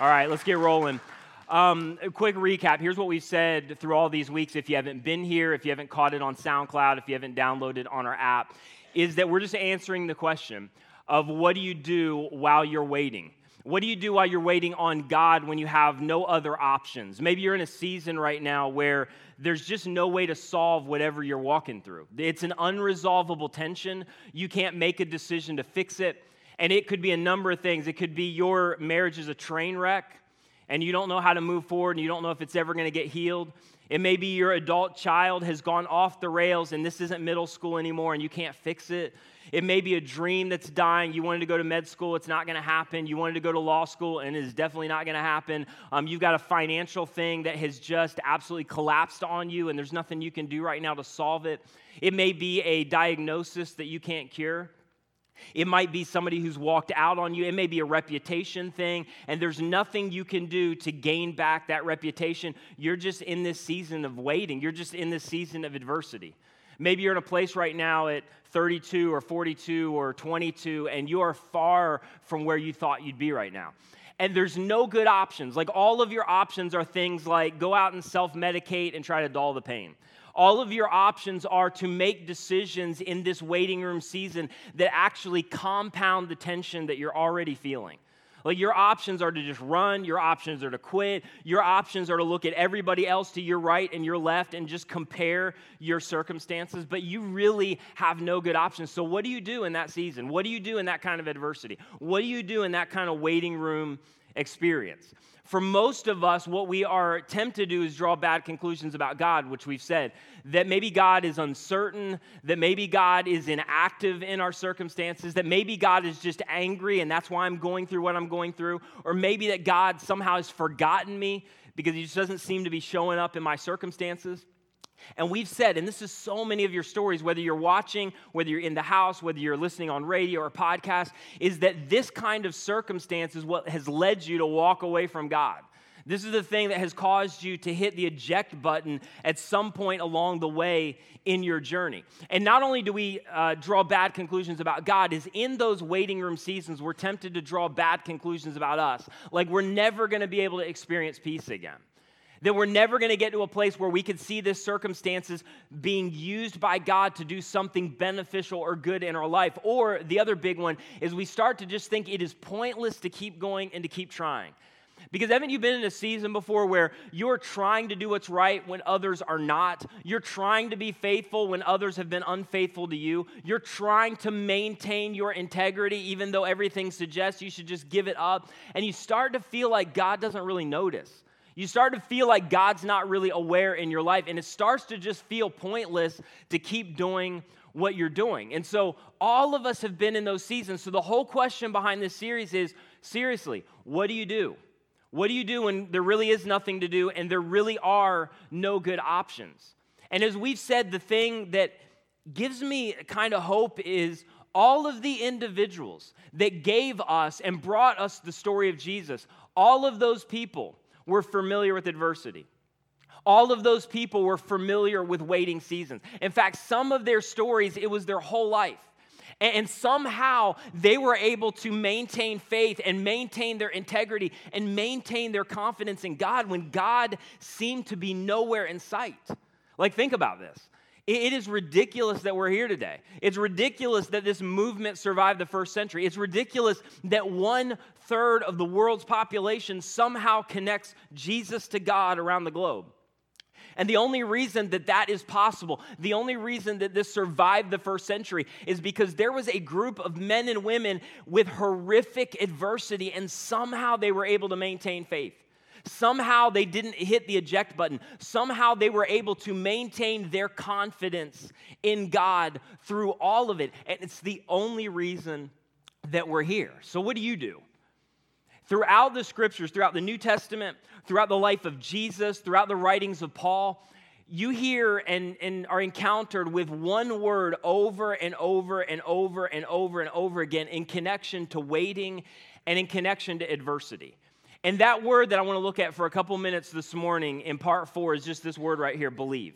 All right, let's get rolling. Um, a quick recap. Here's what we've said through all these weeks. If you haven't been here, if you haven't caught it on SoundCloud, if you haven't downloaded on our app, is that we're just answering the question of what do you do while you're waiting? What do you do while you're waiting on God when you have no other options? Maybe you're in a season right now where there's just no way to solve whatever you're walking through. It's an unresolvable tension. You can't make a decision to fix it. And it could be a number of things. It could be your marriage is a train wreck and you don't know how to move forward and you don't know if it's ever going to get healed. It may be your adult child has gone off the rails and this isn't middle school anymore and you can't fix it. It may be a dream that's dying. You wanted to go to med school, it's not going to happen. You wanted to go to law school, and it is definitely not going to happen. Um, you've got a financial thing that has just absolutely collapsed on you, and there's nothing you can do right now to solve it. It may be a diagnosis that you can't cure. It might be somebody who's walked out on you. It may be a reputation thing, and there's nothing you can do to gain back that reputation. You're just in this season of waiting, you're just in this season of adversity. Maybe you're in a place right now at 32 or 42 or 22, and you are far from where you thought you'd be right now. And there's no good options. Like all of your options are things like go out and self medicate and try to dull the pain all of your options are to make decisions in this waiting room season that actually compound the tension that you're already feeling. Like your options are to just run, your options are to quit, your options are to look at everybody else to your right and your left and just compare your circumstances, but you really have no good options. So, what do you do in that season? What do you do in that kind of adversity? What do you do in that kind of waiting room experience? For most of us, what we are tempted to do is draw bad conclusions about God, which we've said. That maybe God is uncertain, that maybe God is inactive in our circumstances, that maybe God is just angry and that's why I'm going through what I'm going through, or maybe that God somehow has forgotten me because he just doesn't seem to be showing up in my circumstances. And we've said, and this is so many of your stories, whether you're watching, whether you're in the house, whether you're listening on radio or podcast, is that this kind of circumstance is what has led you to walk away from God. This is the thing that has caused you to hit the eject button at some point along the way in your journey. And not only do we uh, draw bad conclusions about God, is in those waiting room seasons, we're tempted to draw bad conclusions about us. Like we're never going to be able to experience peace again that we're never going to get to a place where we could see this circumstances being used by God to do something beneficial or good in our life. Or the other big one is we start to just think it is pointless to keep going and to keep trying. Because haven't you been in a season before where you're trying to do what's right when others are not? You're trying to be faithful when others have been unfaithful to you. You're trying to maintain your integrity even though everything suggests you should just give it up. And you start to feel like God doesn't really notice. You start to feel like God's not really aware in your life, and it starts to just feel pointless to keep doing what you're doing. And so, all of us have been in those seasons. So, the whole question behind this series is seriously, what do you do? What do you do when there really is nothing to do and there really are no good options? And as we've said, the thing that gives me kind of hope is all of the individuals that gave us and brought us the story of Jesus, all of those people were familiar with adversity. All of those people were familiar with waiting seasons. In fact, some of their stories, it was their whole life. And somehow they were able to maintain faith and maintain their integrity and maintain their confidence in God when God seemed to be nowhere in sight. Like, think about this. It is ridiculous that we're here today. It's ridiculous that this movement survived the first century. It's ridiculous that one third of the world's population somehow connects Jesus to God around the globe. And the only reason that that is possible, the only reason that this survived the first century, is because there was a group of men and women with horrific adversity, and somehow they were able to maintain faith. Somehow they didn't hit the eject button. Somehow they were able to maintain their confidence in God through all of it. And it's the only reason that we're here. So, what do you do? Throughout the scriptures, throughout the New Testament, throughout the life of Jesus, throughout the writings of Paul, you hear and, and are encountered with one word over and over and over and over and over again in connection to waiting and in connection to adversity. And that word that I want to look at for a couple minutes this morning in part four is just this word right here believe.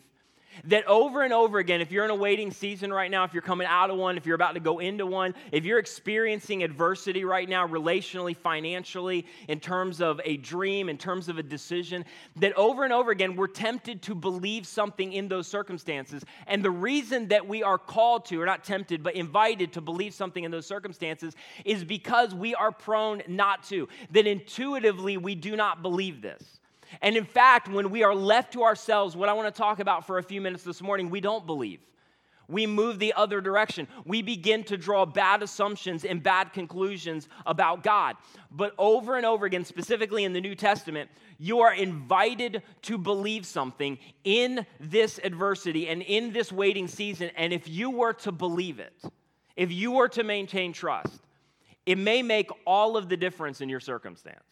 That over and over again, if you're in a waiting season right now, if you're coming out of one, if you're about to go into one, if you're experiencing adversity right now, relationally, financially, in terms of a dream, in terms of a decision, that over and over again, we're tempted to believe something in those circumstances. And the reason that we are called to, or not tempted, but invited to believe something in those circumstances is because we are prone not to, that intuitively we do not believe this. And in fact, when we are left to ourselves, what I want to talk about for a few minutes this morning, we don't believe. We move the other direction. We begin to draw bad assumptions and bad conclusions about God. But over and over again, specifically in the New Testament, you are invited to believe something in this adversity and in this waiting season. And if you were to believe it, if you were to maintain trust, it may make all of the difference in your circumstance.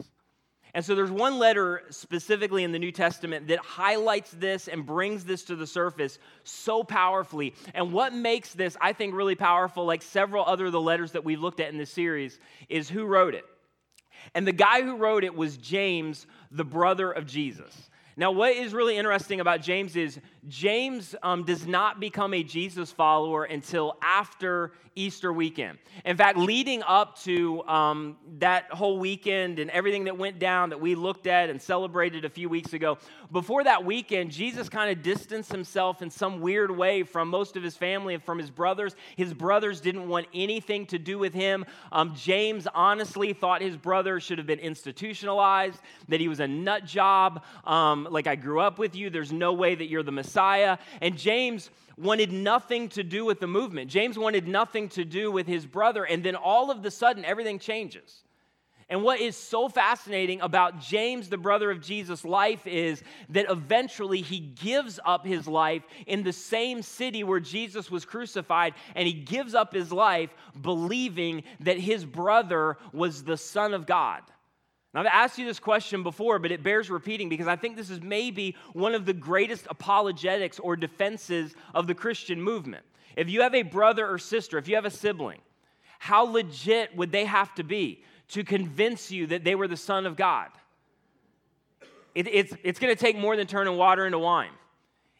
And so there's one letter specifically in the New Testament that highlights this and brings this to the surface so powerfully. And what makes this, I think, really powerful, like several other of the letters that we've looked at in this series, is who wrote it. And the guy who wrote it was James, the brother of Jesus. Now, what is really interesting about James is James um, does not become a Jesus follower until after Easter weekend. In fact, leading up to um, that whole weekend and everything that went down that we looked at and celebrated a few weeks ago, before that weekend, Jesus kind of distanced himself in some weird way from most of his family and from his brothers. His brothers didn't want anything to do with him. Um, James honestly thought his brother should have been institutionalized, that he was a nut job. Um, like, I grew up with you, there's no way that you're the Messiah. And James wanted nothing to do with the movement. James wanted nothing to do with his brother. And then all of the sudden, everything changes. And what is so fascinating about James, the brother of Jesus' life, is that eventually he gives up his life in the same city where Jesus was crucified, and he gives up his life believing that his brother was the Son of God. Now, I've asked you this question before, but it bears repeating because I think this is maybe one of the greatest apologetics or defenses of the Christian movement. If you have a brother or sister, if you have a sibling, how legit would they have to be to convince you that they were the Son of God? It, it's it's going to take more than turning water into wine.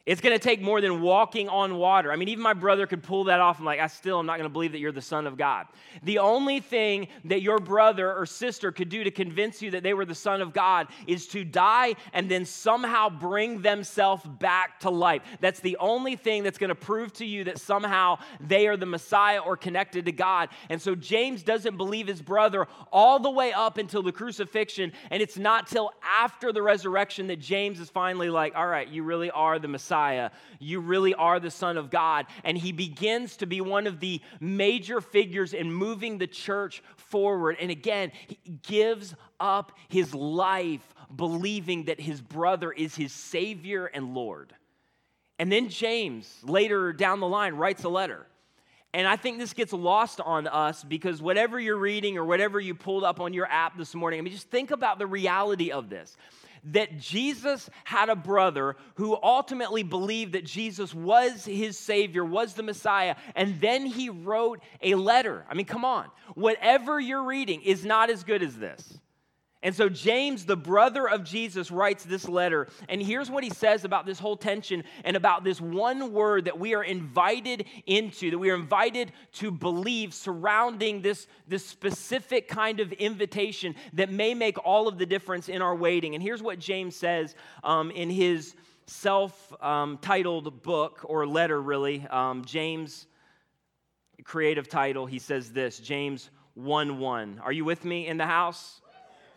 It's going to take more than walking on water. I mean, even my brother could pull that off. I'm like, I still am not going to believe that you're the Son of God. The only thing that your brother or sister could do to convince you that they were the Son of God is to die and then somehow bring themselves back to life. That's the only thing that's going to prove to you that somehow they are the Messiah or connected to God. And so James doesn't believe his brother all the way up until the crucifixion. And it's not till after the resurrection that James is finally like, all right, you really are the Messiah Messiah. You really are the Son of God. And he begins to be one of the major figures in moving the church forward. And again, he gives up his life believing that his brother is his Savior and Lord. And then James, later down the line, writes a letter. And I think this gets lost on us because whatever you're reading or whatever you pulled up on your app this morning, I mean, just think about the reality of this that Jesus had a brother who ultimately believed that Jesus was his Savior, was the Messiah, and then he wrote a letter. I mean, come on. Whatever you're reading is not as good as this. And so, James, the brother of Jesus, writes this letter. And here's what he says about this whole tension and about this one word that we are invited into, that we are invited to believe surrounding this, this specific kind of invitation that may make all of the difference in our waiting. And here's what James says um, in his self um, titled book or letter, really. Um, James, creative title, he says this James 1 1. Are you with me in the house?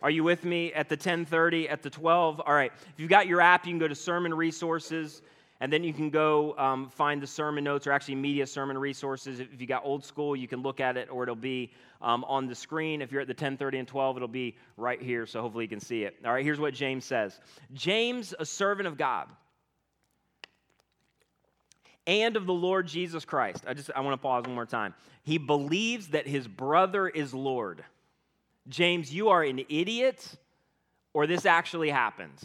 Are you with me at the 10:30 at the 12? All right. If you've got your app, you can go to sermon resources, and then you can go um, find the sermon notes or actually media sermon resources. If you got old school, you can look at it, or it'll be um, on the screen. If you're at the 10:30 and 12, it'll be right here, so hopefully you can see it. All right. Here's what James says: James, a servant of God and of the Lord Jesus Christ. I just I want to pause one more time. He believes that his brother is Lord. James, you are an idiot, or this actually happened.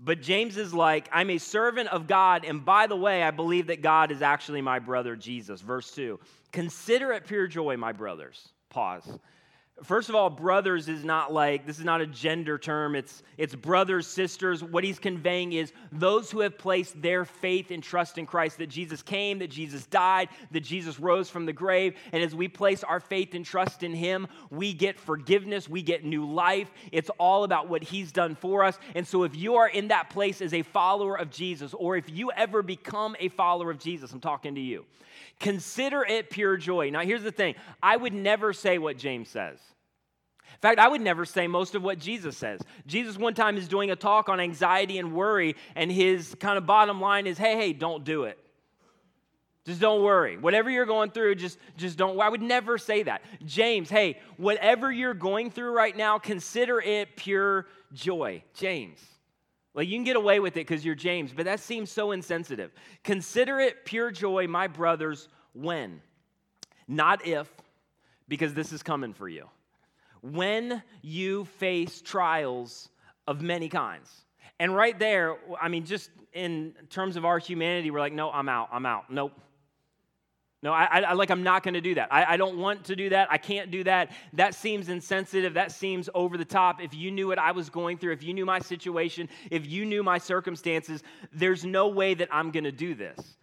But James is like, I'm a servant of God, and by the way, I believe that God is actually my brother Jesus. Verse 2 Consider it pure joy, my brothers. Pause. First of all, brothers is not like, this is not a gender term. It's, it's brothers, sisters. What he's conveying is those who have placed their faith and trust in Christ, that Jesus came, that Jesus died, that Jesus rose from the grave. And as we place our faith and trust in him, we get forgiveness, we get new life. It's all about what he's done for us. And so if you are in that place as a follower of Jesus, or if you ever become a follower of Jesus, I'm talking to you Consider it pure joy. Now, here's the thing I would never say what James says. In fact, I would never say most of what Jesus says. Jesus, one time, is doing a talk on anxiety and worry, and his kind of bottom line is hey, hey, don't do it. Just don't worry. Whatever you're going through, just, just don't. I would never say that. James, hey, whatever you're going through right now, consider it pure joy. James. Like you can get away with it because you're James, but that seems so insensitive. Consider it pure joy, my brothers, when? Not if, because this is coming for you. When you face trials of many kinds. And right there, I mean, just in terms of our humanity, we're like, no, I'm out, I'm out. Nope. No, I, I like I'm not going to do that. I, I don't want to do that. I can't do that. That seems insensitive. That seems over the top. If you knew what I was going through, if you knew my situation, if you knew my circumstances, there's no way that I'm going to do this.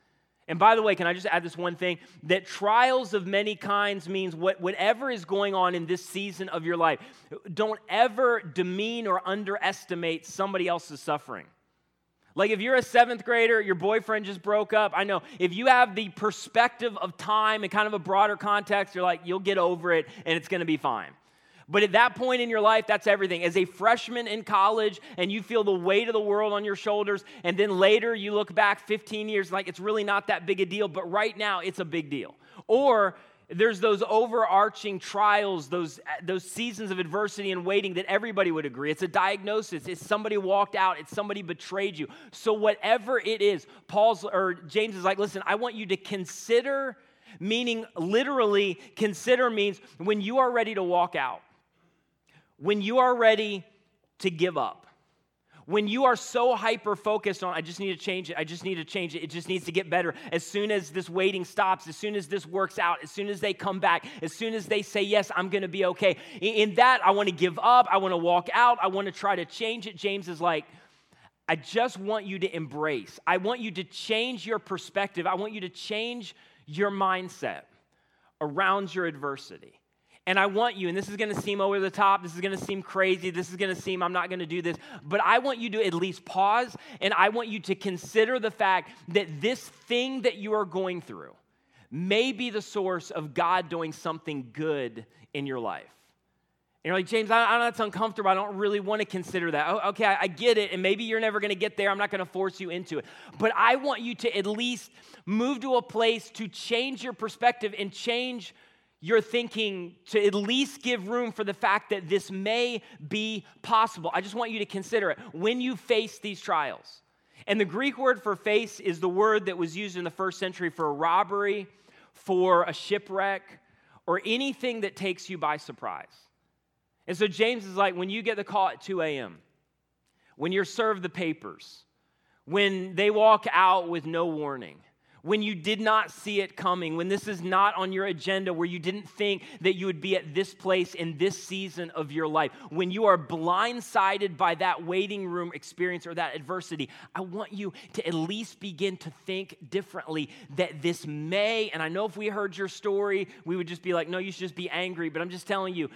And by the way, can I just add this one thing? That trials of many kinds means what, whatever is going on in this season of your life, don't ever demean or underestimate somebody else's suffering. Like if you're a seventh grader, your boyfriend just broke up. I know if you have the perspective of time and kind of a broader context, you're like, you'll get over it and it's gonna be fine. But at that point in your life, that's everything. As a freshman in college and you feel the weight of the world on your shoulders, and then later you look back 15 years like it's really not that big a deal, but right now it's a big deal. Or there's those overarching trials, those, those seasons of adversity and waiting that everybody would agree. It's a diagnosis. It's somebody walked out. It's somebody betrayed you. So whatever it is, Paul's or James is like, listen, I want you to consider, meaning literally consider means when you are ready to walk out, when you are ready to give up when you are so hyper focused on, I just need to change it, I just need to change it, it just needs to get better. As soon as this waiting stops, as soon as this works out, as soon as they come back, as soon as they say, Yes, I'm gonna be okay. In that, I wanna give up, I wanna walk out, I wanna try to change it. James is like, I just want you to embrace, I want you to change your perspective, I want you to change your mindset around your adversity. And I want you, and this is gonna seem over the top, this is gonna seem crazy, this is gonna seem I'm not gonna do this, but I want you to at least pause and I want you to consider the fact that this thing that you are going through may be the source of God doing something good in your life. And you're like, James, I, I know that's uncomfortable. I don't really want to consider that. Oh, okay, I, I get it. And maybe you're never going to get there. I'm not going to force you into it. But I want you to at least move to a place to change your perspective and change you're thinking to at least give room for the fact that this may be possible. I just want you to consider it when you face these trials. And the Greek word for face is the word that was used in the first century for a robbery, for a shipwreck, or anything that takes you by surprise. And so James is like, when you get the call at 2 a.m., when you're served the papers, when they walk out with no warning, when you did not see it coming, when this is not on your agenda, where you didn't think that you would be at this place in this season of your life, when you are blindsided by that waiting room experience or that adversity, I want you to at least begin to think differently that this may, and I know if we heard your story, we would just be like, no, you should just be angry, but I'm just telling you,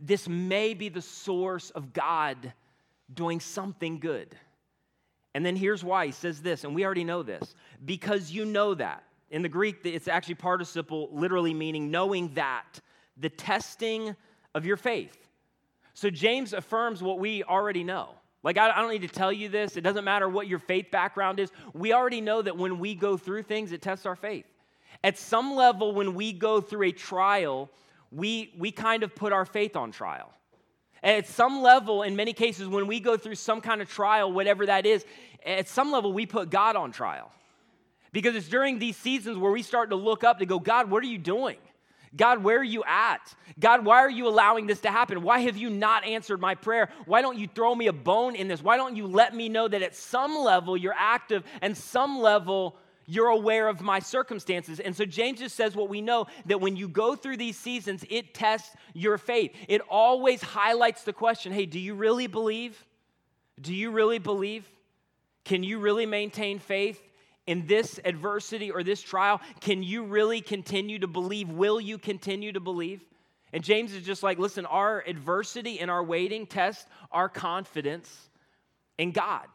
this may be the source of God doing something good. And then here's why he says this, and we already know this because you know that. In the Greek, it's actually participle, literally meaning knowing that, the testing of your faith. So James affirms what we already know. Like, I, don't need to tell you this. It doesn't matter what your faith background is. We already know that when we go through things, it tests our faith. At some level, when we go through a trial, we, we kind of put our faith on trial. At some level, in many cases, when we go through some kind of trial, whatever that is, at some level, we put God on trial. Because it's during these seasons where we start to look up to go, God, what are you doing? God, where are you at? God, why are you allowing this to happen? Why have you not answered my prayer? Why don't you throw me a bone in this? Why don't you let me know that at some level you're active and some level you're aware of my circumstances. And so James just says what we know that when you go through these seasons, it tests your faith. It always highlights the question hey, do you really believe? Do you really believe? Can you really maintain faith in this adversity or this trial? Can you really continue to believe? Will you continue to believe? And James is just like, listen, our adversity and our waiting test our confidence in God.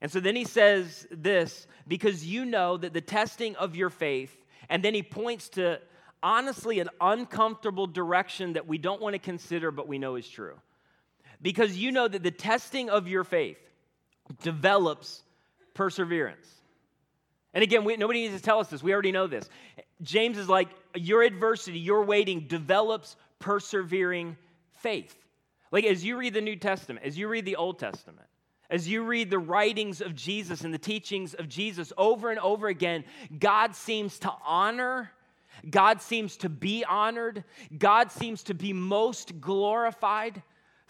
And so then he says this because you know that the testing of your faith, and then he points to honestly an uncomfortable direction that we don't want to consider, but we know is true. Because you know that the testing of your faith develops perseverance. And again, we, nobody needs to tell us this. We already know this. James is like, your adversity, your waiting develops persevering faith. Like as you read the New Testament, as you read the Old Testament, as you read the writings of Jesus and the teachings of Jesus over and over again, God seems to honor, God seems to be honored, God seems to be most glorified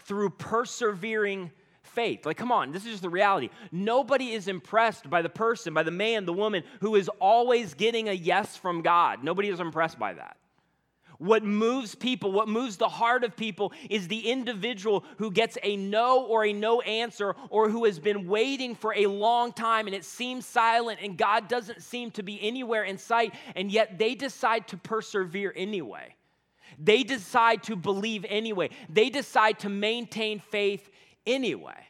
through persevering faith. Like, come on, this is just the reality. Nobody is impressed by the person, by the man, the woman who is always getting a yes from God. Nobody is impressed by that. What moves people, what moves the heart of people, is the individual who gets a no or a no answer or who has been waiting for a long time and it seems silent and God doesn't seem to be anywhere in sight, and yet they decide to persevere anyway. They decide to believe anyway. They decide to maintain faith anyway.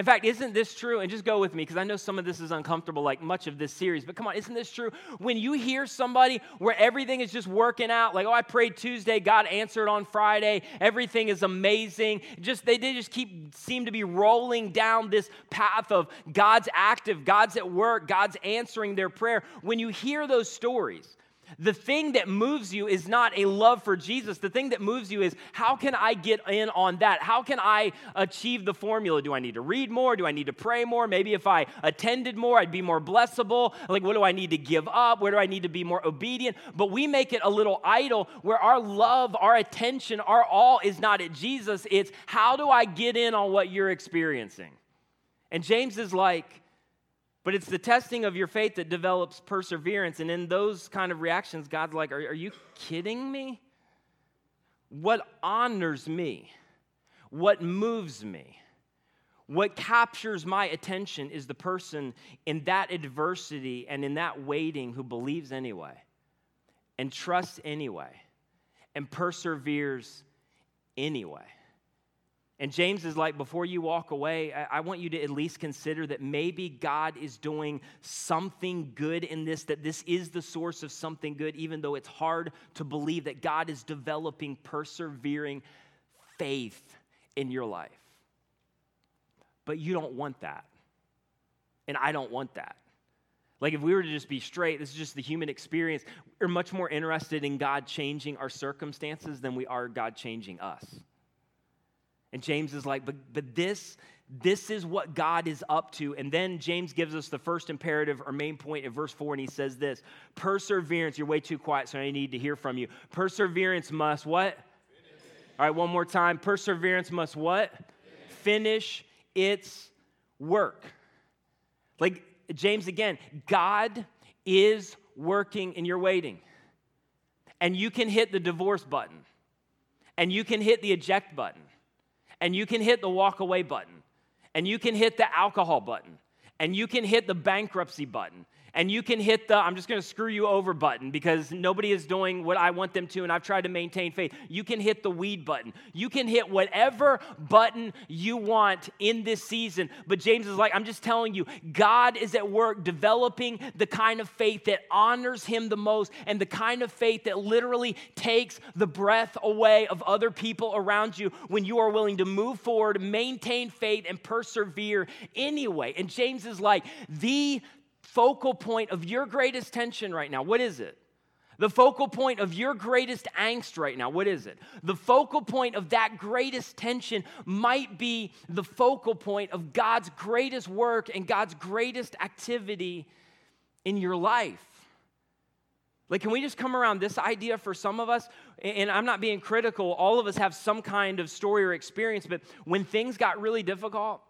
In fact, isn't this true? And just go with me because I know some of this is uncomfortable, like much of this series, but come on, isn't this true? When you hear somebody where everything is just working out, like, oh, I prayed Tuesday, God answered on Friday, everything is amazing, just they, they just keep seem to be rolling down this path of God's active, God's at work, God's answering their prayer. When you hear those stories, the thing that moves you is not a love for Jesus. The thing that moves you is how can I get in on that? How can I achieve the formula? Do I need to read more? Do I need to pray more? Maybe if I attended more, I'd be more blessable. Like, what do I need to give up? Where do I need to be more obedient? But we make it a little idol where our love, our attention, our all is not at Jesus. It's how do I get in on what you're experiencing? And James is like, but it's the testing of your faith that develops perseverance. And in those kind of reactions, God's like, Are, are you kidding me? What honors me, what moves me, what captures my attention is the person in that adversity and in that waiting who believes anyway, and trusts anyway, and perseveres anyway. And James is like, before you walk away, I, want you to at least consider that maybe God is doing something good in this, that this is the source of something good, even though it's hard to believe that God is developing persevering faith in your life. But you don't want that. And I don't want that. Like, if we were to just be straight, this is just the human experience. We're much more interested in God changing our circumstances than we are God changing us. And James is like, but, but this, this is what God is up to. And then James gives us the first imperative or main point in verse 4, and he says this Perseverance, you're way too quiet, so I need to hear from you. Perseverance must what? Finish. All right, one more time. Perseverance must what? Finish, Finish its work. Like James again, God is working and you're waiting. And you can hit the divorce button, and you can hit the eject button and you can hit the walk away button, and you can hit the alcohol button, and you can hit the bankruptcy button, and you can hit the I'm just going to screw you over button because nobody is doing what I want them to, and I've tried to maintain faith. You can hit the weed button. You can hit whatever button you want in this season. But James is like, I'm just telling you, God is at work developing the kind of faith that honors Him the most and the kind of faith that literally takes the breath away of other people around you when you are willing to move forward, maintain faith, and persevere anyway. And James is like, the focal point of your greatest tension right now, what is it? The focal point of your greatest angst right now, what is it? The focal point of that greatest tension might be the focal point of God's greatest work and God's greatest activity in your life. Like, can we just come around this idea for some of us? And I'm not being critical, all of us have some kind of story or experience, but when things got really difficult,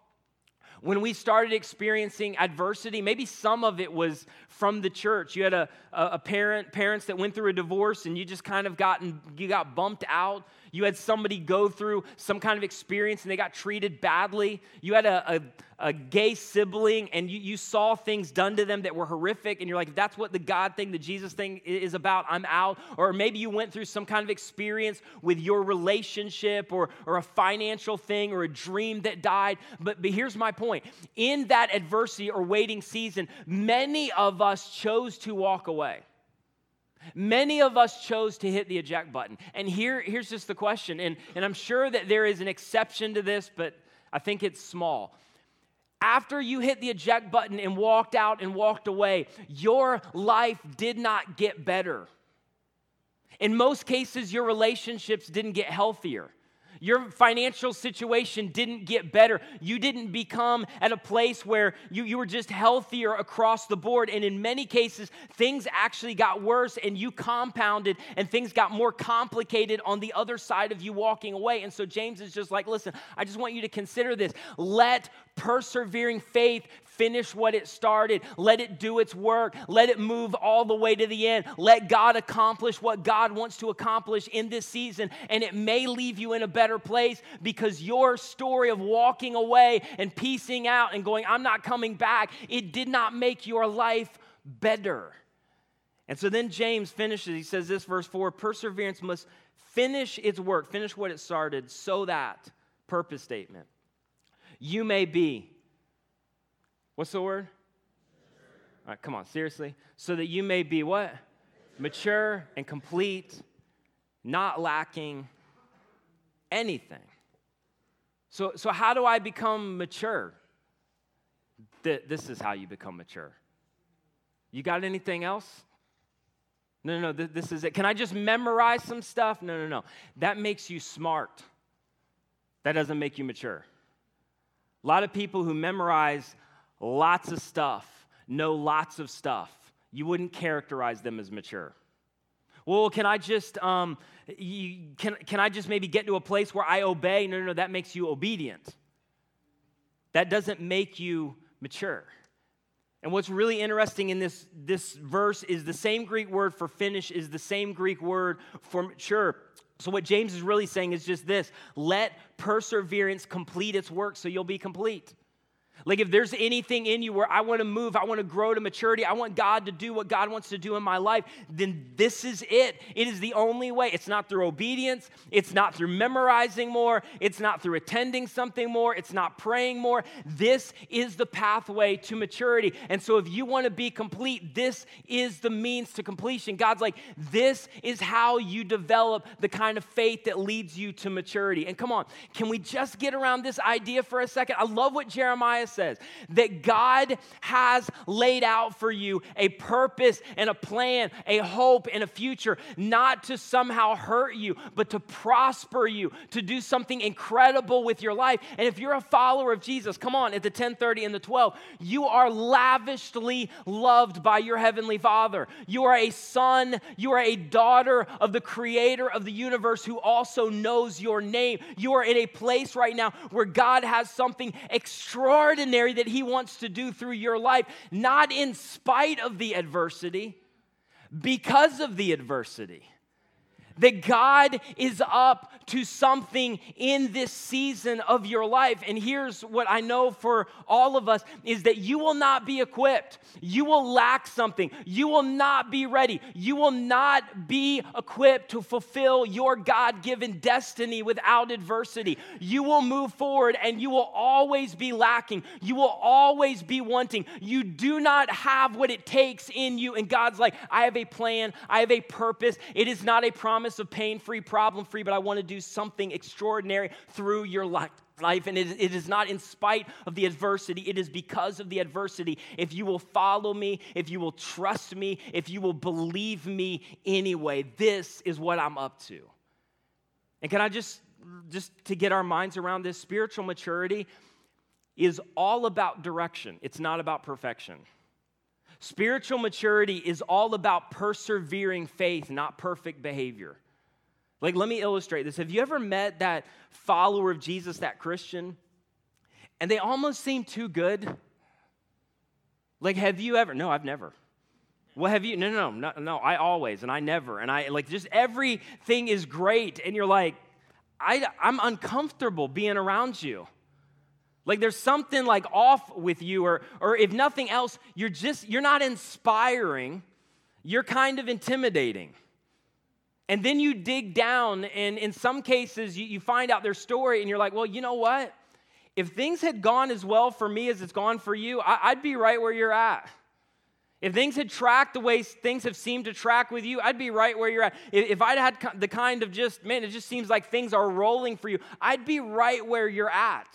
when we started experiencing adversity, maybe some of it was from the church. You had a, a, parent, parents that went through a divorce and you just kind of gotten, you got bumped out. You had somebody go through some kind of experience and they got treated badly. You had a, a, a gay sibling and you, you saw things done to them that were horrific and you're like, that's what the God thing, the Jesus thing is about. I'm out. Or maybe you went through some kind of experience with your relationship or, or a financial thing or a dream that died. But, but here's my point in that adversity or waiting season, many of us chose to walk away. Many of us chose to hit the eject button. And here, here's just the question, and, and I'm sure that there is an exception to this, but I think it's small. After you hit the eject button and walked out and walked away, your life did not get better. In most cases, your relationships didn't get healthier. Your financial situation didn't get better. You didn't become at a place where you, you were just healthier across the board. And in many cases, things actually got worse and you compounded and things got more complicated on the other side of you walking away. And so James is just like, listen, I just want you to consider this. Let persevering faith finish what it started. Let it do its work. Let it move all the way to the end. Let God accomplish what God wants to accomplish in this season. And it may leave you in a better place because your story of walking away and piecing out and going, I'm not coming back, it did not make your life better. And so then James finishes. He says this, verse 4 perseverance must finish its work, finish what it started, so that, purpose statement, you may be What's the word? All right, come on, seriously. So that you may be what? Mature and complete, not lacking anything. So, so how do I become mature? This is how you become mature. You got anything else? No, no, no, this is it. Can I just memorize some stuff? No, no, no. That makes you smart. That doesn't make you mature. A lot of people who memorize lots of stuff, know lots of stuff, you wouldn't characterize them as mature. Well, can I just um, you, can, can I just maybe get to a place where I obey? No, no, no, that makes you obedient. That doesn't make you mature. And what's really interesting in this, this verse is the same Greek word for finish is the same Greek word for mature. So, what James is really saying is just this let perseverance complete its work so you'll be complete. Like, if there's anything in you where I want to move, I want to grow to maturity, I want God to do what God wants to do in my life, then this is it. It is the only way. It's not through obedience, it's not through memorizing more, it's not through attending something more, it's not praying more. This is the pathway to maturity. And so, if you want to be complete, this is the means to completion. God's like, this is how you develop the kind of faith that leads you to maturity. And come on, can we just get around this idea for a second? I love what Jeremiah says that God has laid out for you a purpose and a plan, a hope and a future, not to somehow hurt you, but to prosper you, to do something incredible with your life. And if you're a follower of Jesus, come on, at the 1030 and the 12, you are lavishly loved by your heavenly Father. You are a son, you are a daughter of the creator of the universe who also knows your name. You are in a place right now where God has something extraordinary that He wants to do through your life, not in spite of the adversity, because of the adversity that God is up to something in this season of your life. And here's what I know for all of us is that you will not be equipped. You will lack something. You will not be ready. You will not be equipped to fulfill your God given destiny without adversity. You will move forward and you will always be lacking. You will always be wanting. You do not have what it takes in you. And God's like, I have a plan, I have a purpose. It is not a promise promise of pain free, problem free, but I want to do something extraordinary through your life and it, it is not in spite of the adversity, it is because of the adversity. If you will follow me, if you will trust me, if you will believe me anyway, this is what I'm up to. And can I just, just to get our minds around this, spiritual maturity is all about direction, it's not about perfection. Spiritual maturity is all about persevering faith, not perfect behavior. Like, let me illustrate this. Have you ever met that follower of Jesus, that Christian? and they almost seem too good. Like, have you ever? No, I've never. Well, have you? No, no, no, no, I always, and I never. And I like just everything is great. And you're like, I, I'm uncomfortable being around you. Like there's something like off with you, or, or if nothing else, you're just, you're not inspiring, you're kind of intimidating. And then you dig down, and in some cases, you, you find out their story, and you're like, well, you know what? If things had gone as well for me as it's gone for you, I, I'd be right where you're at. If things had tracked the way things have seemed to track with you, I'd be right where you're at. If I'd had the kind of just, man, it just seems like things are rolling for you, I'd be right where you're at.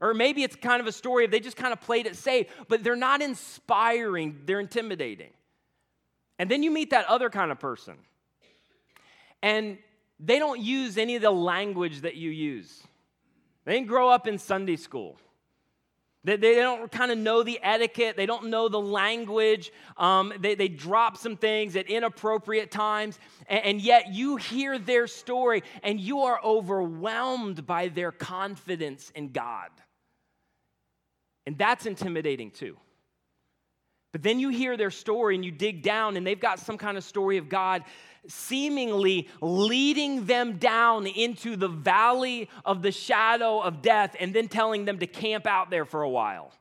Or maybe it's kind of a story of they just kind of played it safe, but they're not inspiring, they're intimidating. And then you meet that other kind of person, and they don't use any of the language that you use. They didn't grow up in Sunday school. They, they don't kind of know the etiquette, they don't know the language, um, they, they drop some things at inappropriate times, and, and yet you hear their story and you are overwhelmed by their confidence in God. And that's intimidating too. But then you hear their story and you dig down, and they've got some kind of story of God seemingly leading them down into the valley of the shadow of death and then telling them to camp out there for a while.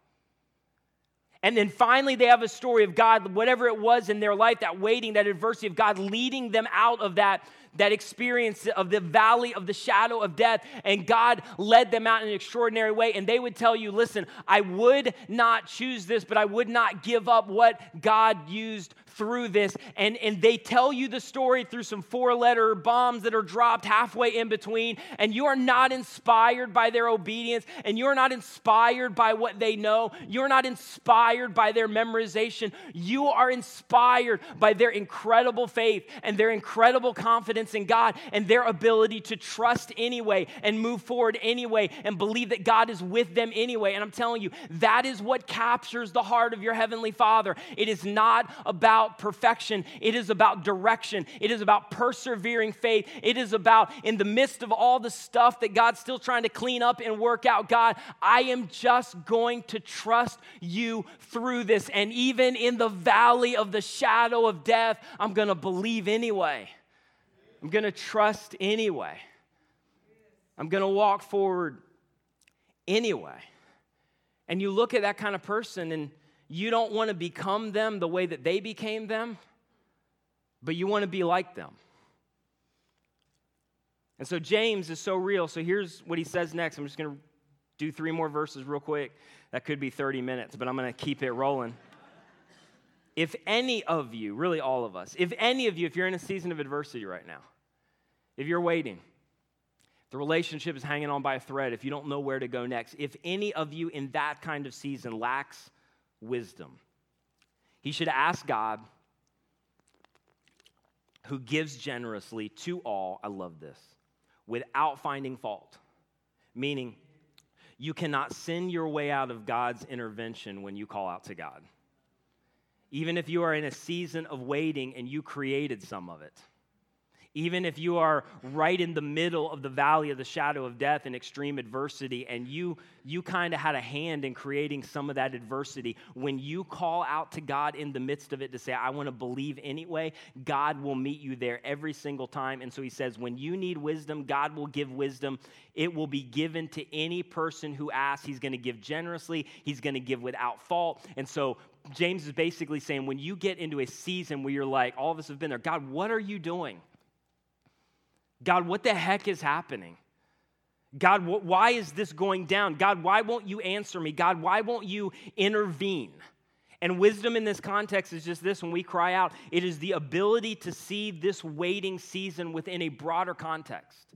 And then finally, they have a story of God, whatever it was in their life, that waiting, that adversity of God leading them out of that, that experience of the valley of the shadow of death. And God led them out in an extraordinary way. And they would tell you, listen, I would not choose this, but I would not give up what God used through this. And, and they tell you the story through some four letter bombs that are dropped halfway in between. And you are not inspired by their obedience. And you're not inspired by what they know. You're not inspired by their memorization. You are inspired by their incredible faith and their incredible confidence in God and their ability to trust anyway and move forward anyway and believe that God is with them anyway. And I'm telling you, that is what captures the heart of your Heavenly Father. It is not about about perfection, it is about direction, it is about persevering faith, it is about in the midst of all the stuff that God's still trying to clean up and work out, God, I am just going to trust you through this. And even in the valley of the shadow of death, I'm going to believe anyway. I'm going to trust anyway. I'm going to walk forward anyway. And you look at that kind of person and you don't want to become them the way that they became them, but you want to be like them. And so James is so real. So here's what he says next. I'm just going to do three more verses real quick. That could be 30 minutes, but I'm going to keep it rolling. if any of you, really all of us, if any of you, if you're in a season of adversity right now, if you're waiting, the relationship is hanging on by a thread, if you don't know where to go next, if any of you in that kind of season lacks wisdom. He should ask God, who gives generously to all, I love this, without finding fault. Meaning, you cannot sin your way out of God's intervention when you call out to God. Even if you are in a season of waiting and you created some of it even if you are right in the middle of the valley of the shadow of death and extreme adversity, and you, you kind of had a hand in creating some of that adversity, when you call out to God in the midst of it to say, I want to believe anyway, God will meet you there every single time. And so he says, when you need wisdom, God will give wisdom. It will be given to any person who asks. He's going to give generously, he's going to give without fault. And so James is basically saying, when you get into a season where you're like, all of us have been there, God, what are you doing? God, what the heck is happening? God, why is this going down? God, why won't you answer me? God, why won't you intervene? And wisdom in this context is just this when we cry out, it is the ability to see this waiting season within a broader context.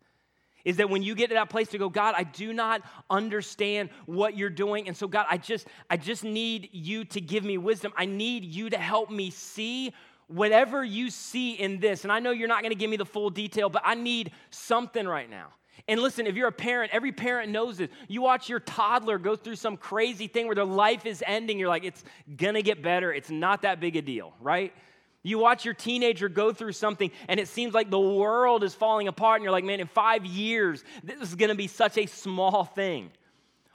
Is that when you get to that place to go, God, I do not understand what you're doing. And so, God, I just, I just need you to give me wisdom. I need you to help me see whatever you see in this, and I know you're not going to give me the full detail, but I need something right now. And listen, if you're a parent, every parent knows this. You watch your toddler go through some crazy thing where their life is ending, you're like, it's gonna get better. It's not that big a deal, right? You watch your teenager go through something and it seems like the world is falling apart, and you're like, man, in five years, this is gonna be such a small thing.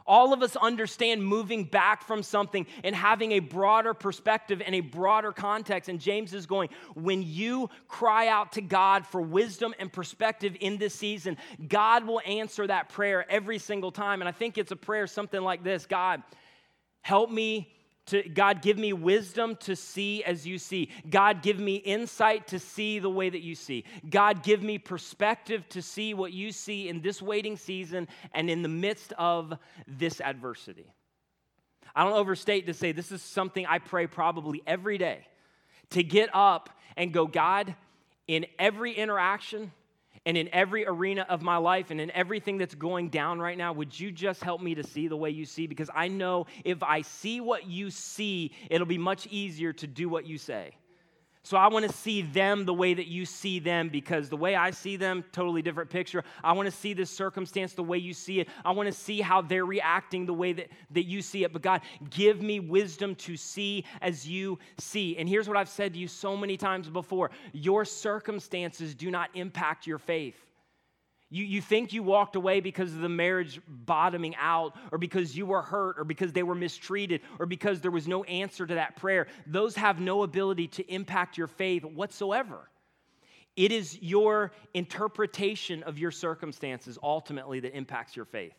All of us understand moving back from something and having a broader perspective and a broader context. And James is going, when you cry out to God for wisdom and perspective in this season, God will answer that prayer every single time. And I think it's a prayer something like this God, help me to God, give me wisdom to see as you see. God, give me insight to see the way that you see. God, give me perspective to see what you see in this waiting season and in the midst of this adversity. I don't overstate to say this is something I pray probably every day to get up and go, God, in every interaction, and in every arena of my life and in everything that's going down right now, would you just help me to see the way you see? Because I know if I see what you see, it'll be much easier to do what you say. So I want to see them the way that you see them because the way I see them, totally different picture. I want to see this circumstance the way you see it. I want to see how they're reacting the way that, that you see it. But God, give me wisdom to see as you see. And here's what I've said to you so many times before your circumstances do not impact your faith. You, you think you walked away because of the marriage bottoming out, or because you were hurt, or because they were mistreated, or because there was no answer to that prayer. Those have no ability to impact your faith whatsoever. It is your interpretation of your circumstances ultimately that impacts your faith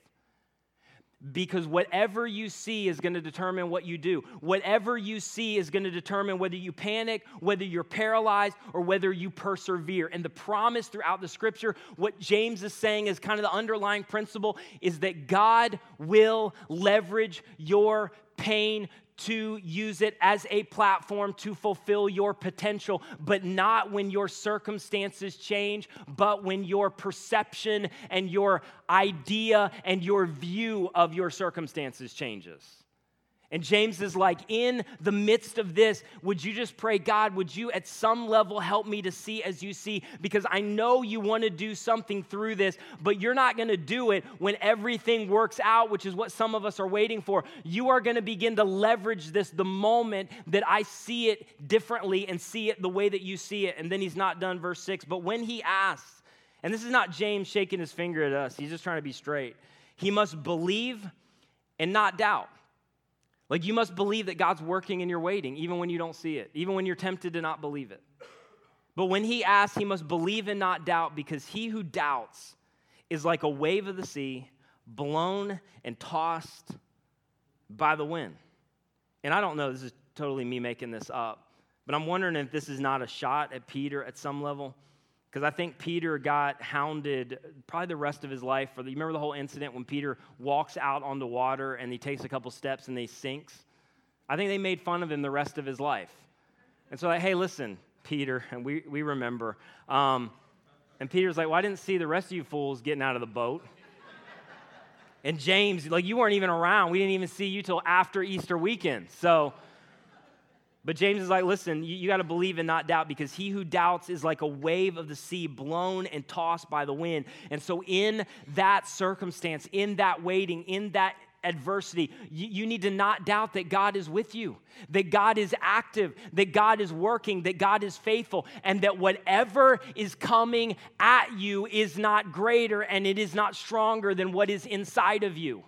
because whatever you see is going to determine what you do. Whatever you see is going to determine whether you panic, whether you're paralyzed, or whether you persevere. And the promise throughout the scripture, what James is saying is kind of the underlying principle, is that God will leverage your pain to use it as a platform to fulfill your potential, but not when your circumstances change, but when your perception and your idea and your view of your circumstances changes. And James is like, in the midst of this, would you just pray, God, would you at some level help me to see as you see? Because I know you want to do something through this, but you're not going to do it when everything works out, which is what some of us are waiting for. You are going to begin to leverage this the moment that I see it differently and see it the way that you see it. And then he's not done, verse six. But when he asks, and this is not James shaking his finger at us, he's just trying to be straight. He must believe and not doubt. Like you must believe that God's working and you're waiting, even when you don't see it, even when you're tempted to not believe it. But when he asks, he must believe and not doubt, because he who doubts is like a wave of the sea, blown and tossed by the wind. And I don't know, this is totally me making this up, but I'm wondering if this is not a shot at Peter at some level. Because I think Peter got hounded probably the rest of his life. For the, you remember the whole incident when Peter walks out on the water and he takes a couple steps and he sinks? I think they made fun of him the rest of his life. And so, like, hey, listen, Peter, and we, we remember. Um, and Peter's like, well, I didn't see the rest of you fools getting out of the boat. And James, like, you weren't even around. We didn't even see you till after Easter weekend. So, but James is like, listen, you, you got to believe and not doubt because he who doubts is like a wave of the sea blown and tossed by the wind. And so, in that circumstance, in that waiting, in that adversity, you, you, need to not doubt that God is with you, that God is active, that God is working, that God is faithful, and that whatever is coming at you is not greater and it is not stronger than what is inside of you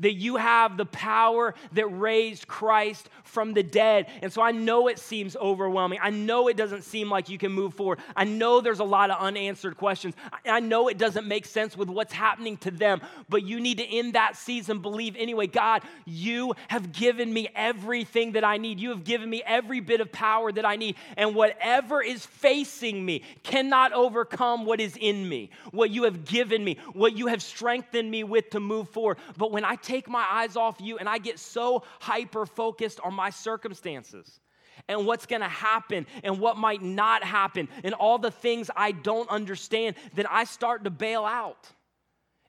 that you have the power that raised Christ from the dead. And so I know it seems overwhelming. I know it doesn't seem like you can move forward. I know there's a lot of unanswered questions. I know it doesn't make sense with what's happening to them, but you need to, end that season, believe anyway God, you have given me everything that I need. You have given me every bit of power that I need. And whatever is facing me cannot overcome what is in me, what you have given me, what you have strengthened me with to move forward. But when I take my eyes off you and I get so hyper focused on my circumstances and what's gonna happen and what might not happen and all the things I don't understand, then I start to bail out.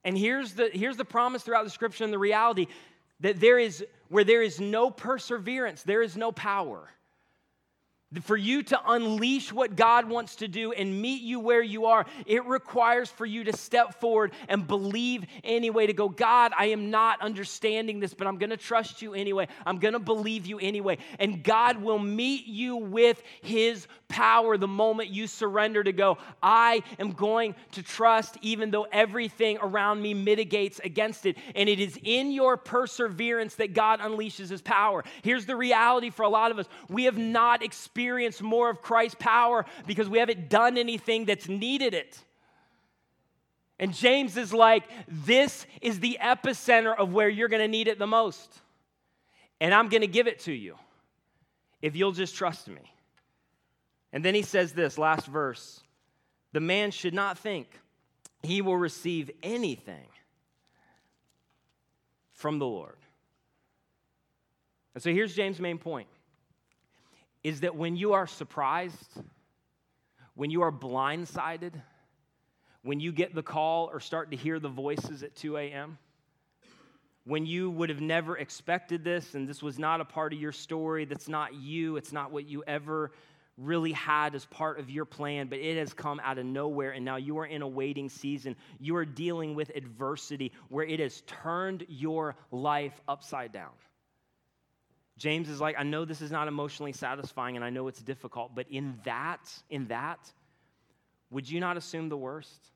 And here's the, here's the promise throughout the scripture and the reality that there is, where there is no perseverance, there is no power. For you to unleash what God wants to do and meet you where you are, it requires for you to step forward and believe anyway. To go, God, I am not understanding this, but I'm going to trust you anyway. I'm going to believe you anyway. And God will meet you with His power the moment you surrender to go, I am going to trust, even though everything around me mitigates against it. And it is in your perseverance that God unleashes His power. Here's the reality for a lot of us we have not experienced experience more of Christ's power because we haven't done anything that's needed it. And James is like, this is the epicenter of where you're going to need it the most. And I'm going to give it to you if you'll just trust me. And then he says this last verse the man should not think he will receive anything from the Lord. And so here's James' main point is that when you are surprised, when you are blindsided, when you get the call or start to hear the voices at 2 a.m., when you would have never expected this and this was not a part of your story, that's not you, it's not what you ever really had as part of your plan, but it has come out of nowhere, and now you are in a waiting season. You are dealing with adversity where it has turned your life upside down. James is like, I know this is not emotionally satisfying and I know it's difficult, but in that, in that, would you not assume the worst?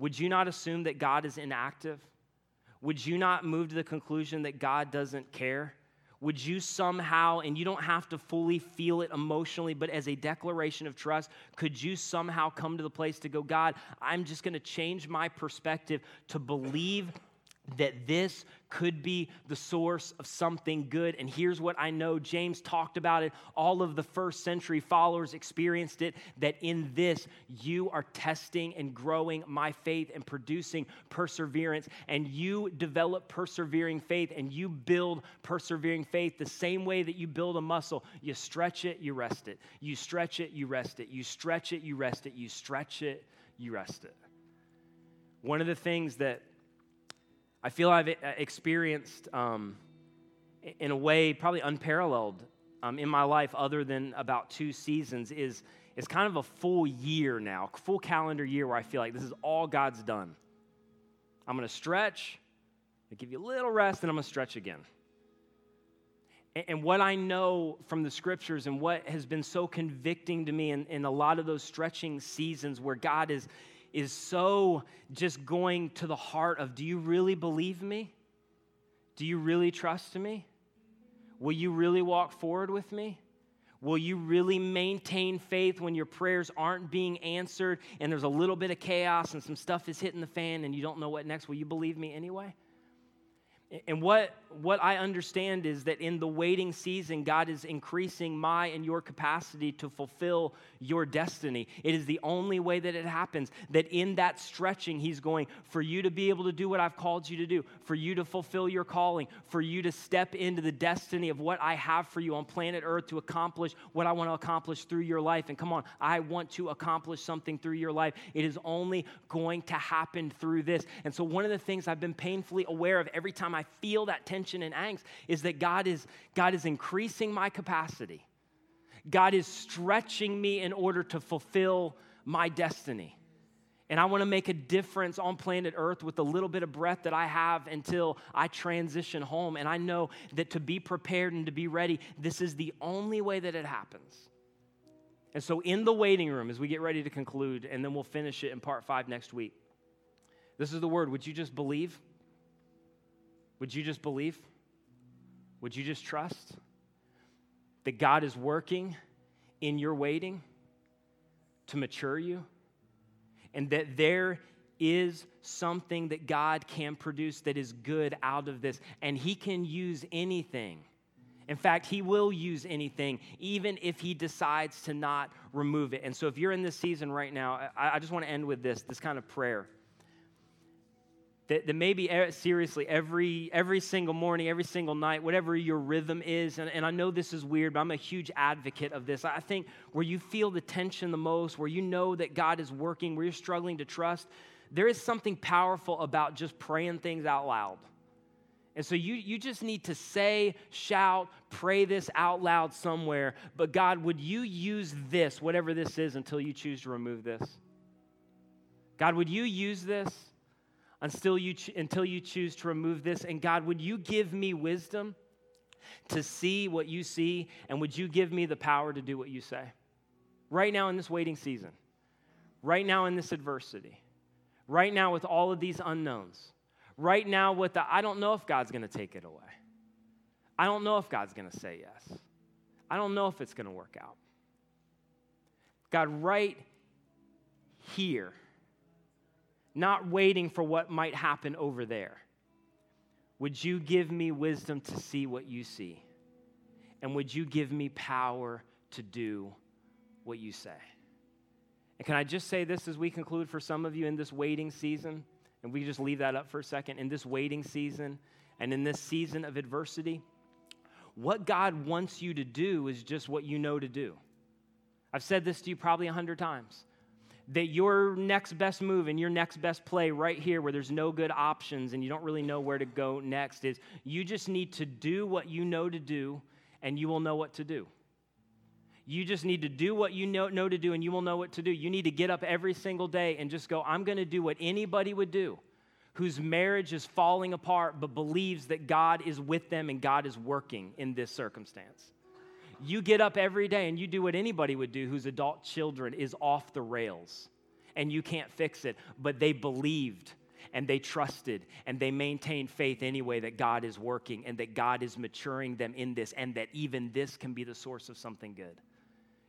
Would you not assume that God is inactive? Would you not move to the conclusion that God doesn't care? Would you somehow, and you don't have to fully feel it emotionally, but as a declaration of trust, could you somehow come to the place to go, God, I'm just going to change my perspective to believe that this could be the source of something good. And here's what I know James talked about it. All of the first century followers experienced it that in this, you are testing and growing my faith and producing perseverance. And you develop persevering faith and you build persevering faith the same way that you build a muscle. You stretch it, you rest it. You stretch it, you rest it. You stretch it, you rest it. You stretch it, you rest it. One of the things that I feel I've uh, experienced um, in a way probably unparalleled um, in my life, other than about two seasons, is, is kind of a full year now, full calendar year where I feel like this is all God's done. I'm going to stretch, I give you a little rest, and I'm going to stretch again. And, what I know from the scriptures and what has been so convicting to me in, in a lot of those stretching seasons where God is, is so just going to the heart of do you really believe me? Do you really trust me? Will you really walk forward with me? Will you really maintain faith when your prayers aren't being answered and there's a little bit of chaos and some stuff is hitting the fan and you don't know what next? Will you believe me anyway? And what, what I understand is that in the waiting season, God is increasing my and your capacity to fulfill your destiny. It is the only way that it happens. That in that stretching, He's going for you to be able to do what I've called you to do, for you to fulfill your calling, for you to step into the destiny of what I have for you on planet Earth to accomplish what I want to accomplish through your life. And come on, I want to accomplish something through your life. It is only going to happen through this. And so, one of the things I've been painfully aware of every time I I feel that tension and angst is that God is, God is increasing my capacity. God is stretching me in order to fulfill my destiny. And I want to make a difference on planet Earth with the little bit of breath that I have until I transition home. And I know that to be prepared and to be ready, this is the only way that it happens. And so, in the waiting room, as we get ready to conclude, and then we'll finish it in part five next week, this is the word. Would you just believe? Would you just believe? Would you just trust that God is working in your waiting to mature you? And that there is something that God can produce that is good out of this. And He can use anything. In fact, He will use anything, even if He decides to not remove it. And so, if you're in this season right now, I, just want to end with this this kind of prayer that, that maybe seriously every every single morning every single night whatever your rhythm is and, and i know this is weird but i'm a huge advocate of this i think where you feel the tension the most where you know that god is working where you're struggling to trust there is something powerful about just praying things out loud And so you, you just need to say, shout, pray this out loud somewhere. But God, would you use this, whatever this is, until you choose to remove this? God, would you use this until you, until you choose to remove this? And God, would you give me wisdom to see what you see? And would you give me the power to do what you say? Right now in this waiting season, right now in this adversity, right now with all of these unknowns right now with the I don't know if God's going to take it away. I don't know if God's going to say yes. I don't know if it's going to work out. God, right here, not waiting for what might happen over there, would you give me wisdom to see what you see? And would you give me power to do what you say? And can I just say this as we conclude for some of you in this waiting season? and we just leave that up for a second, in this waiting season and in this season of adversity, what God wants you to do is just what you know to do. I've said this to you probably a hundred times that your next best move and your next best play right here where there's no good options and you don't really know where to go next is you just need to do what you know to do and you will know what to do you just need to do what you know, know to do and you will know what to do. You need to get up every single day and just go, I'm going to do what anybody would do whose marriage is falling apart but believes that God is with them and God is working in this circumstance. You get up every day and you do what anybody would do whose adult children is off the rails and you can't fix it, but they believed and they trusted and they maintained faith anyway that God is working and that God is maturing them in this and that even this can be the source of something good.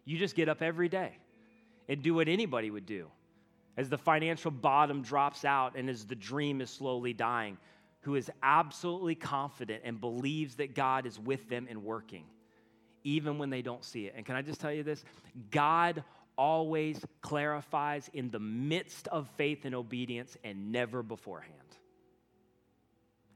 You just get up every day and do what anybody would do. As the financial bottom drops out and as the dream is slowly dying, who is absolutely confident and believes that God is with them and working, even when they don't see it. And can I just tell you this? God always clarifies in the midst of faith and obedience and never beforehand.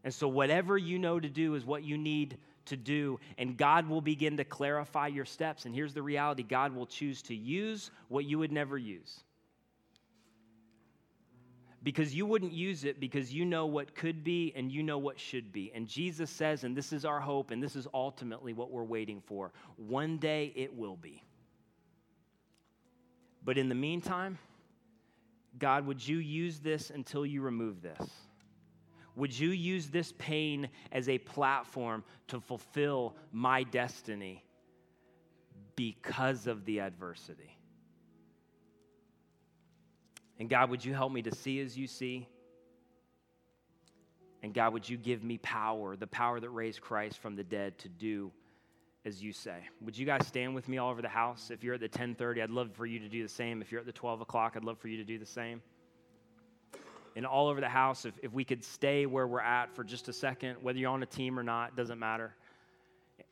And so, whatever you know to do is what you need to do, and God will begin to clarify your steps. And here's the reality God will choose to use what you would never use. Because you wouldn't use it because you know what could be and you know what should be. And Jesus says, and this is our hope, and this is ultimately what we're waiting for one day it will be. But in the meantime, God, would you use this until you remove this? Would you use this pain as a platform to fulfill my destiny because of the adversity? And God, would you help me to see as you see? And God, would you give me power, the power that raised Christ from the dead to do as you say? Would you guys stand with me all over the house? If you're at the 1030, I'd love for you to do the same. If you're at the 12 o'clock, I'd love for you to do the same and all over the house, if, if we could stay where we're at for just a second, whether you're on a team or not, doesn't matter.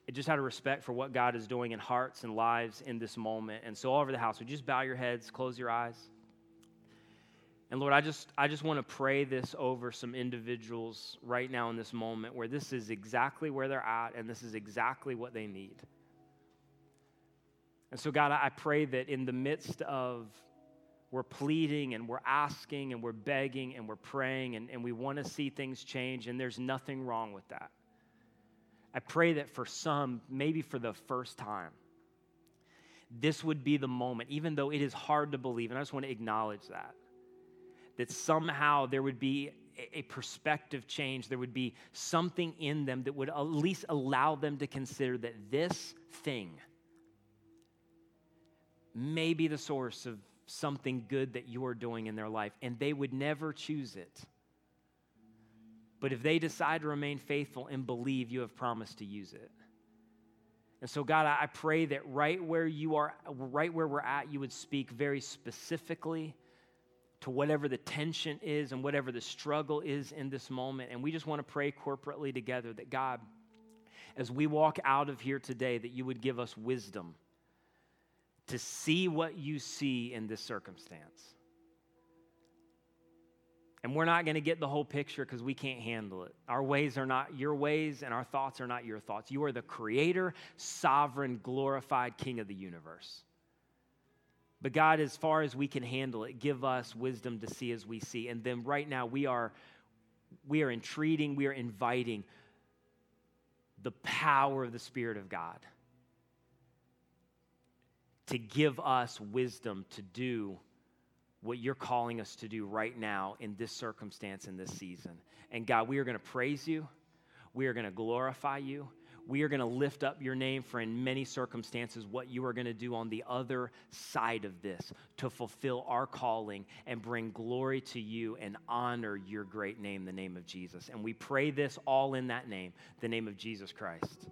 It just out of respect for what God is doing in hearts and lives in this moment. And so all over the house, would you just bow your heads, close your eyes? And Lord, I just I just want to pray this over some individuals right now in this moment where this is exactly where they're at and this is exactly what they need. And so God, I pray that in the midst of we're pleading and we're asking and we're begging and we're praying and, and we want to see things change, and there's nothing wrong with that. I pray that for some, maybe for the first time, this would be the moment, even though it is hard to believe, and I just want to acknowledge that, that somehow there would be a perspective change, there would be something in them that would at least allow them to consider that this thing may be the source of something good that you're doing in their life, and they would never choose it. But if they decide to remain faithful and believe, you have promised to use it. And so, God, I pray that right where you are, right where we're at, you would speak very specifically to whatever the tension is and whatever the struggle is in this moment. And we just want to pray corporately together that, God, as we walk out of here today, that you would give us wisdom to see what you see in this circumstance. And we're not going to get the whole picture because we can't handle it. Our ways are not your ways, and our thoughts are not your thoughts. You are the creator, sovereign, glorified King of the universe. But God, as far as we can handle it, give us wisdom to see as we see. And then right now, we are, we are entreating, we are inviting the power of the Spirit of God to give us wisdom to do what you're calling us to do right now in this circumstance, in this season. And God, we are going to praise you. We are going to glorify you. We are going to lift up your name for, in many circumstances, what you are going to do on the other side of this to fulfill our calling and bring glory to you and honor your great name, the name of Jesus. And we pray this all in that name, the name of Jesus Christ.